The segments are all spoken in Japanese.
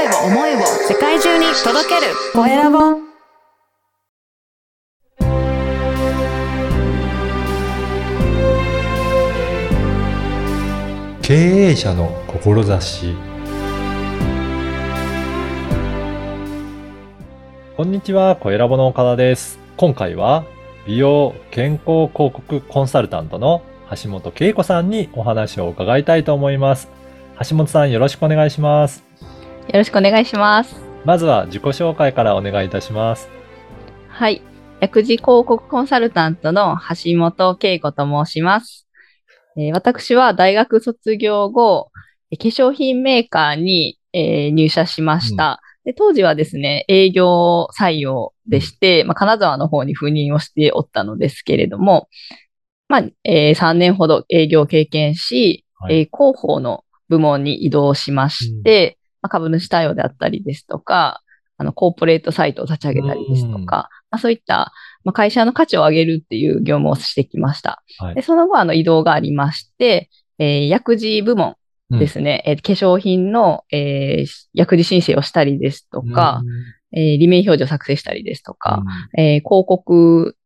声を思いを世界中に届けるコエラボ経営者の志こんにちは、コエラボの岡田です。今回は美容健康広告コンサルタントの橋本恵子さんにお話を伺いたいと思います。橋本さんよろしくお願いします。よろしくお願いします。まずは自己紹介からお願いいたします。はい。薬事広告コンサルタントの橋本恵子と申します。えー私は大学卒業後、え化粧品メーカーに、えー入社しました。で当時はですね、営業採用でして、まあ、金沢の方に赴任をしておったのですけれども、まあ、え3年ほど営業を経験し、はいえー広報の部門に移動しまして、まあ、株主対応であったりですとか、あの、コーポレートサイトを立ち上げたりですとか、まあ、そういった、まあ、会社の価値を上げるっていう業務をしてきました。はい。でその後、あの、移動がありまして、えー薬事部門ですね、えー化粧品の、えー薬事申請をしたりですとか、えー、理名表示を作成したりですとか、えー広告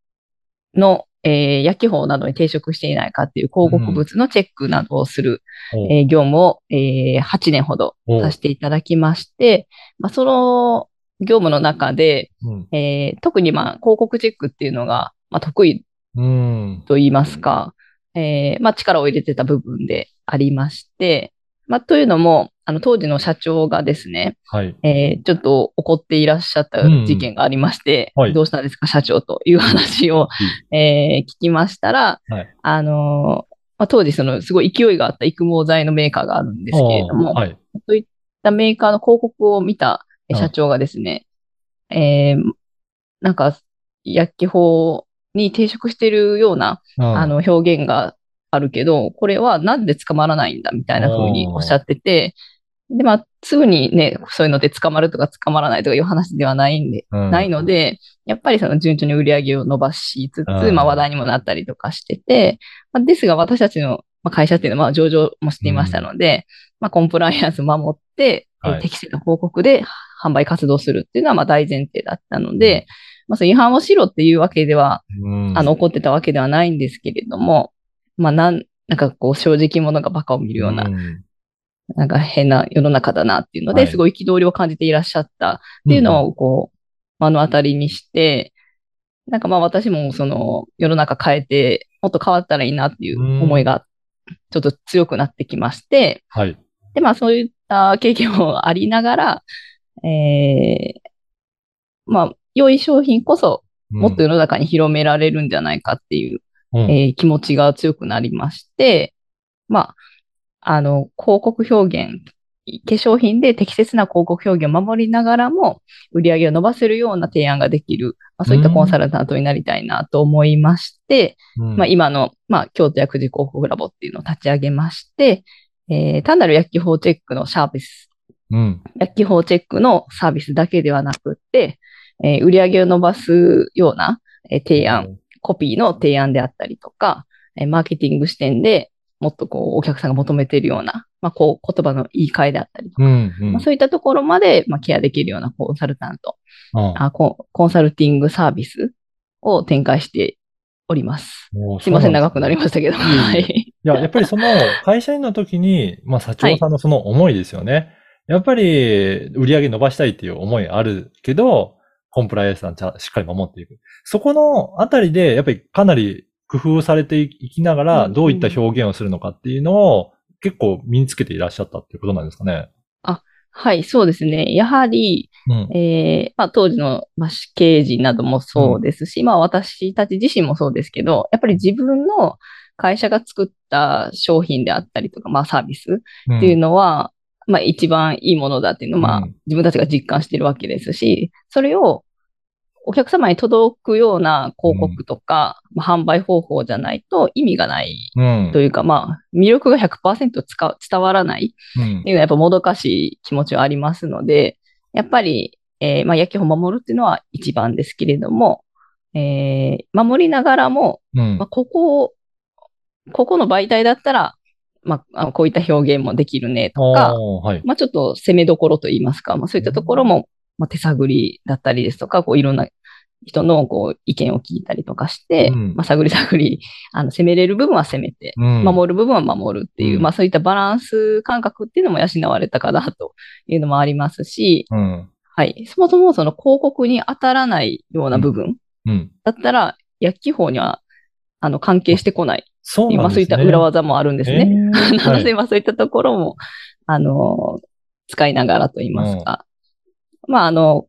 の、えー薬機法などに抵触していないかっていう広告物のチェックなどをする、うん。えー業務を、えー8年ほどおさせていただきまして、まあ、その業務の中で、うん。えー特にまあ広告チェックっていうのが、まあ、得意うん。と言いますか、えーまあ、力を入れてた部分でありまして、まあ、というのも、あの当時の社長がですね、はい。えーちょっと怒っていらっしゃった事件がありまして、うんはい。どうしたんですか、社長という話を、えー聞きましたら、はい。あのーまあ、当時そのすごい勢いがあった育毛剤のメーカーがあるんですけれども、はい。そういったメーカーの広告を見た社長がですね、えーなんか薬機法に抵触しているような、ああの表現があるけど、これはなんで捕まらないんだみたいな風におっしゃってて、で、まあ、すぐにね、そういうので捕まるとか捕まらないとかいう話ではないんで、ないので、やっぱりその順調に売り上げを伸ばしつつ、うん。まあ話題にもなったりとかしてて、まあ、ですが私たちのまあ会社っていうのはまあ上場もしていましたので、まあコンプライアンスを守って、えーはい。適正な広告で販売活動するっていうのはまあ大前提だったので、まあその違反をしろっていうわけでは、うん。あの、怒ってたわけではないんですけれども、まあなん、なんかこう正直者がバカを見るような、ん。なんか変な世の中だなっていうので、はい。すごい憤りを感じていらっしゃった。っていうのをこう、目の当たりにして、なんかまあ私もその世の中変えて、もっと変わったらいいなっていう思いがちょっと強くなってきまして、はい。でまあそういった経験もありながら、えー、まあ良い商品こそもっと世の中に広められるんじゃないかっていう、うん、えー気持ちが強くなりまして、まあ、あの、広告表現、化粧品で適切な広告表現を守りながらも、売り上げを伸ばせるような提案ができる、まあ、そういったコンサルタントになりたいなと思いまして、うん。まあ、今の、まあ、京都薬事広告ラボっていうのを立ち上げまして、えー単なる薬機法チェックのサービス、うん。薬機法チェックのサービスだけではなくって、えー売り上げを伸ばすような、えー提案、コピーの提案であったりとか、えーマーケティング視点でもっとこうお客さんが求めているような、まあ、こう言葉の言い換えであったりとか、うん。うんまあ、そういったところまで、まあ、ケアできるようなコンサルタント、ああコンコンサルティングサービスを展開しております。すいません、長くなりましたけど。いえいえはい。いや、やっぱりその会社員の時に、まあ社長さんのその思いですよね。やっぱり売り上げ伸ばしたいっていう思いあるけど、コンプライアンスさんちゃしっかり守っていく。そこのあたりで、やっぱりかなり工夫されていきながうら、んどういった表現をするのかっていうのを結構身につけていらっしゃったっていうことなんですかね。はい、そうですね。やはり、うん。えーまあ、当時の、まあ、死刑人などもそうですし、まあ私たち自身もそうですけど、やっぱり自分の会社が作った商品であったりとか、まあサービスっていうのは、まあ一番いいものだっていうのを、まあうん自分たちが実感しているわけですし、それをお客様に届くような広告とか、まあ販売方法じゃないと意味がないうん。というか、まあ魅力が100%使う伝わらないうんっていうのはやっぱもどかしい気持ちはありますので、やっぱり、えーまあ、薬機法を守るっていうのは一番ですけれども、えー守りながらも、うんまあ、ここを、ここの媒体だったら、まあ、こういった表現もできるねとか、はい。まあ、ちょっと攻めどころといいますか、まあ、そういったところも、まあ、手探りだったりですとか、こういろんな人のこう意見を聞いたりとかして、うんまあ、探り探り、あの、攻めれる部分は攻めて、うん守る部分は守るっていう、うんまあそういったバランス感覚っていうのも養われたかなというのもありますし、うん。はい。そもそもその広告に当たらないような部分うん。だったら、薬機法には、あの、関係してこない。そうね。まあそういった裏技もあるんですね。えー なので、はいまあそういったところも、あの、使いながらと言いますか。まああの、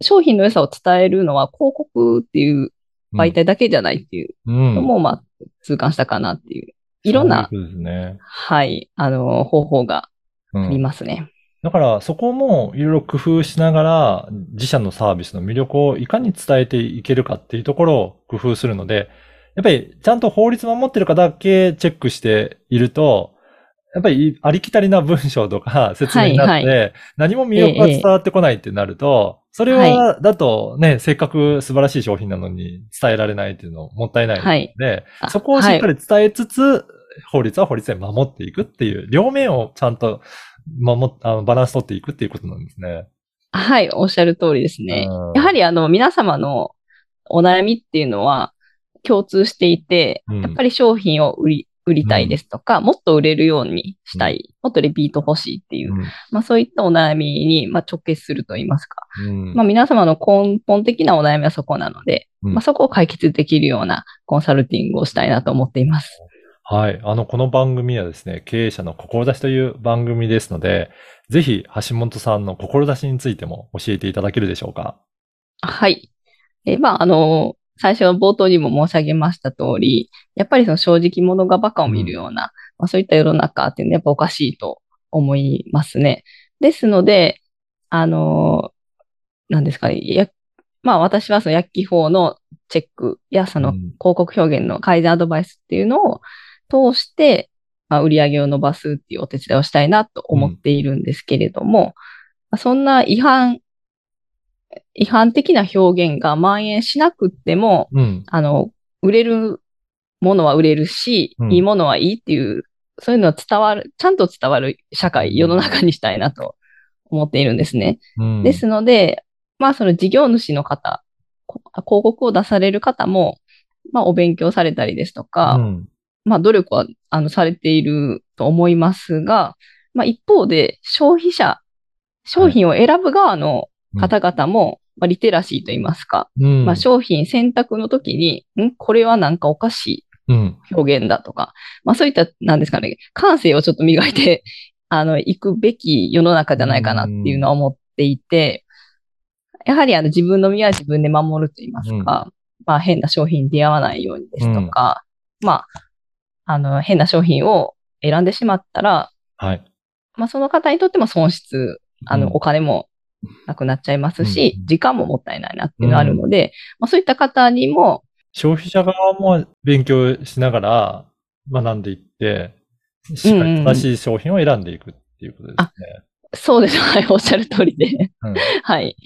商品の良さを伝えるのは広告っていう媒体だけじゃないっていううんのも、まあ痛感したかなっていう。いろんな、ね。はい、あの、方法がうんありますね。だから、そこもいろいろ工夫しながら、自社のサービスの魅力をいかに伝えていけるかっていうところを工夫するので、やっぱりちゃんと法律守ってるかだけチェックしていると、やっぱりありきたりな文章とか説明になって、はい。何も魅力が伝わってこないってなると、それは、だとね、せっかく素晴らしい商品なのに伝えられないっていうのもったいないので、そこをしっかり伝えつつ、法律は法律で守っていくっていう、両面をちゃんと守っあのバランス取っていくっていうことなんですね。はい、おっしゃる通りですね。うん。やはりあの、皆様のお悩みっていうのは共通していて、うん。やっぱり商品を売り、売りたいですとか、もっと売れるようにしたい、もっとリピート欲しいっていう、まあそういったお悩みに、まあ、直結すると言いますか。うんまあ皆様の根本的なお悩みはそこなので、うんまあそこを解決できるようなコンサルティングをしたいなと思っています。はい。あの、この番組はですね、経営者の志という番組ですので、ぜひ、橋本さんの志についても教えていただけるでしょうか？はい。えーまあ、あの、最初の冒頭にも申し上げました通り、やっぱりその正直者がバカを見るような、まあ、そういった世の中っていうのはやっぱおかしいと思いますね。ですので、あの、なんですかね、やまあ私はその薬機法のチェックやそのうん。広告表現の改善アドバイスっていうのを通して、まあ、売り上げを伸ばすっていうお手伝いをしたいなと思っているんですけれども、まあそんな違反、違反的な表現が蔓延しなくっても、うん。あの、売れるものは売れるし、うんいいものはいいっていう、そういうのは伝わる、ちゃんと伝わる社会、世の中にしたいなと思っているんですね。うんですので、まあその事業主の方、こ広告を出される方も、まあお勉強されたりですとか、うんまあ努力はあのされていると思いますが、まあ一方で消費者、商品を選ぶ側の方々も、まあ、リテラシーといいますか、うん。まあ商品選択の時に、ん？これはなんかおかしうん。い表現だとか、まあそういった、なんですかね、感性をちょっと磨いて、あの、行くべき世の中じゃないかなっていうのは思っていて、やはりあの自分の身は自分で守ると言いますか、まあ変な商品に出会わないようにですとか、まあ、あの、変な商品を選んでしまったら、はい。まあその方にとっても損失、あの、うん。お金もなくなっちゃいますし、うん時間ももったいないなっていうのがあるので、まあそういった方にも、消費者側も勉強しながら学んでいって、しっかり正しい商品を選んでいくっていうことですね。そうです。はい、おっしゃる通りで。うん はい。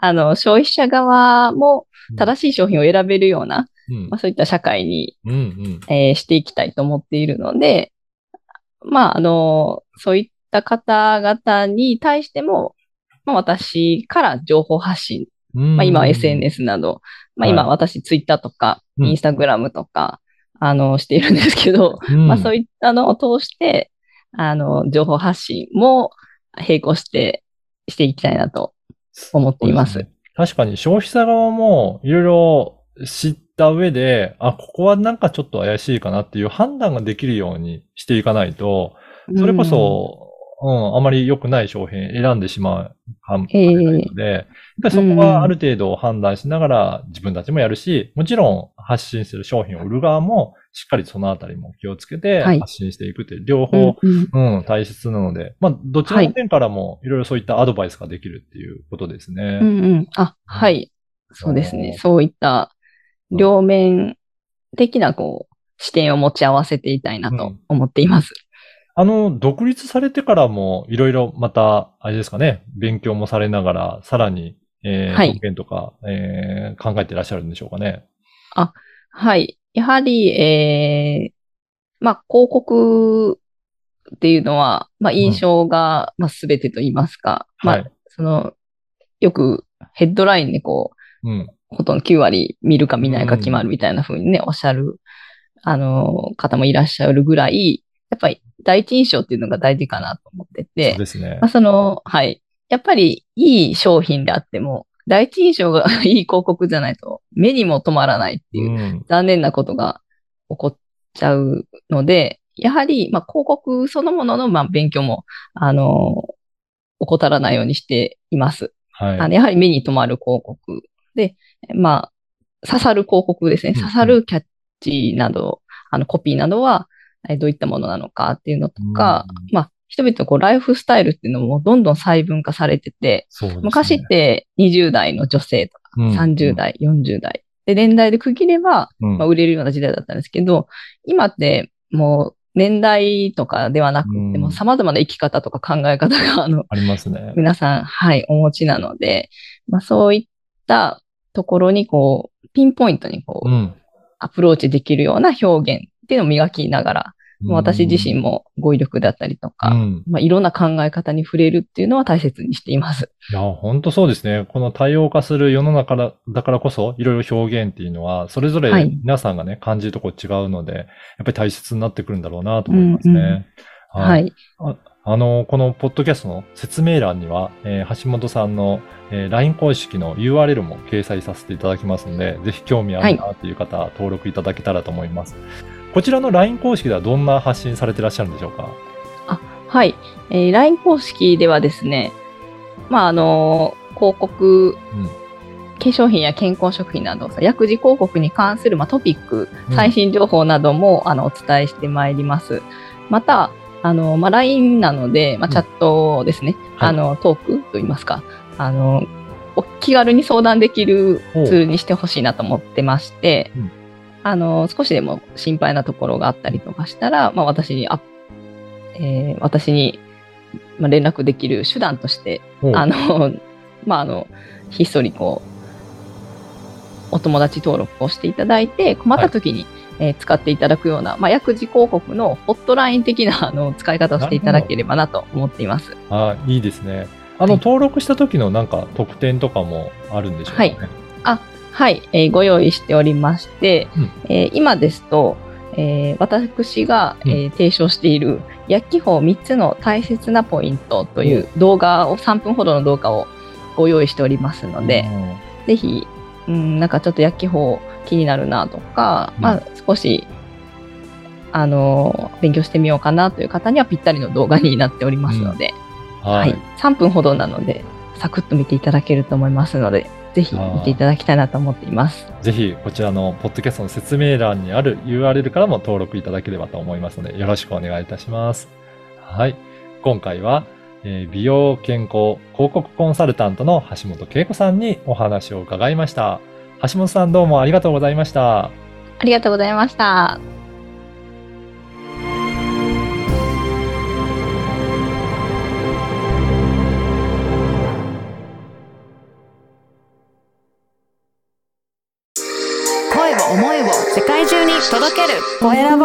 あの、消費者側も正しい商品を選べるような、うんまあそういった社会に、うんうんえーしていきたいと思っているので、まあ、あの、そういった方々に対しても、まあ私から情報発信うん。まあ今は SNS など、まあ今はい。私ツイッターとか、うん。インスタグラムとか、あの、しているんですけど、うん。まあそういったのを通して、あの、情報発信も並行してしていきたいなと思っています。すね。確かに消費者側もいろいろ知った上で、あ、ここはなんかちょっと怪しいかなっていう判断ができるようにしていかないと、それこそ、うん、あまり良くない商品選んでしまうかもしれないので、やっぱりそこはある程度判断しながら自分たちもやるし、もちろん発信する商品を売る側もしっかりそのあたりも気をつけてはい発信していくっていう両うん、方、うんうんうん、大切なので、まあ、どちらの面からもいろいろそういったアドバイスができるっていうことですね。うんうん。あ、はい。そうですね。そういった両面的なこう視点を持ち合わせていたいなと思っています。あの、独立されてからもいろいろまた、あれですかね、勉強もされながら、さらに、えー、はいとか、えー、考えていらっしゃるんでしょうかね。はい。やはり、えー、まあ、広告っていうのは、まあ、印象が、まあ、全てと言いますか、まあはい、その、よくヘッドラインでこう、うん。ほとんど9割見るか見ないか決まるみたいな風にね、おっしゃる、あの、方もいらっしゃるぐらい、やっぱり第一印象っていうのが大事かなと思ってそうて、ですねまあ、。その、はい。やっぱりいい商品であっても、第一印象が いい広告じゃないと目にも止まらないっていううん。残念なことが起こっちゃうので、やはり、まあ、広告そのものの、まあ、勉強も、あの、怠らないようにしています。はい。あのやはり目に留まる広告で、まあ、刺さる広告ですね。うん刺さるキャッチなど、あの、コピーなどは、えどういったものなのかっていうのとか、うんまあ、人々のこうライフスタイルっていうのもどんどん細分化されてて、ね。昔って20代の女性とか、うん30代、40代。で、年代で区切れば、うんまあ、売れるような時代だったんですけど、今ってもう年代とかではなくて、うんもう様々な生き方とか考え方が、あの、ありますね。皆さん、はい、お持ちなので、まあそういったところにこう、ピンポイントにこう、うん。アプローチできるような表現っていうのを磨きながら、私自身も語彙力だったりとか、うん。まあいろんな考え方に触れるっていうのは大切にしています。いや、本当そうですね。この多様化する世の中だだからこそ、いろいろ表現っていうのは、それぞれはい皆さんがね、感じるとこ違うので、やっぱり大切になってくるんだろうなと思いますね。は。い。あの、このポッドキャストの説明欄には、えー橋本さんの、えー LINE 公式の URL も掲載させていただきますので、ぜひ興味あるなという方は登録いただけたらと思います。こちらの LINE 公式ではどんな発信されてらっしゃるんでしょうか？はい。えー LINE 公式ではですね、まああの、広告、うん。化粧品や健康食品など、薬事広告に関する、まあ、トピック、うん。最新情報なども、あのお伝えしてまいります。また、あの、まあ、LINE なので、まあ、うん。チャットですね、はい。あの、トークといいますか、あの、お気軽に相談できるツールにしてほしいなと思ってまして、うんあの、少しでも心配なところがあったりとかしたら、まあ、私にアップえー私にまあ連絡できる手段として、あの、まあ、あの、ひっそりこう、お友達登録をしていただいて、困った時に、えー使っていただくような、まあ、薬事広告のホットライン的なあの使い方をしていただければなと思っています。あいいですね。あの、はい登録した時のなんか特典とかもあるんでしょうかね。はいはい、えーご用意しておりまして、うん。えー今ですと、えー私が、えー提唱している薬機法3つの大切なポイントという動画を、3分ほどの動画をご用意しておりますので、ぜひ、うん、なんかちょっと薬機法気になるなとか、うん。まあ少し、あのー勉強してみようかなという方にはぴったりの動画になっておりますので、うん。ははい。い、3分ほどなので、サクッと見ていただけると思いますので、ぜひ見ていただきたいなと思っています。ぜひ、こちらのポッドキャストの説明欄にある URL からも登録いただければと思いますので、よろしくお願いいたします。はい。今回は、えー美容健康広告コンサルタントの橋本恵子さんにお話を伺いました。橋本さんどうもありがとうございました。ありがとうございました。声を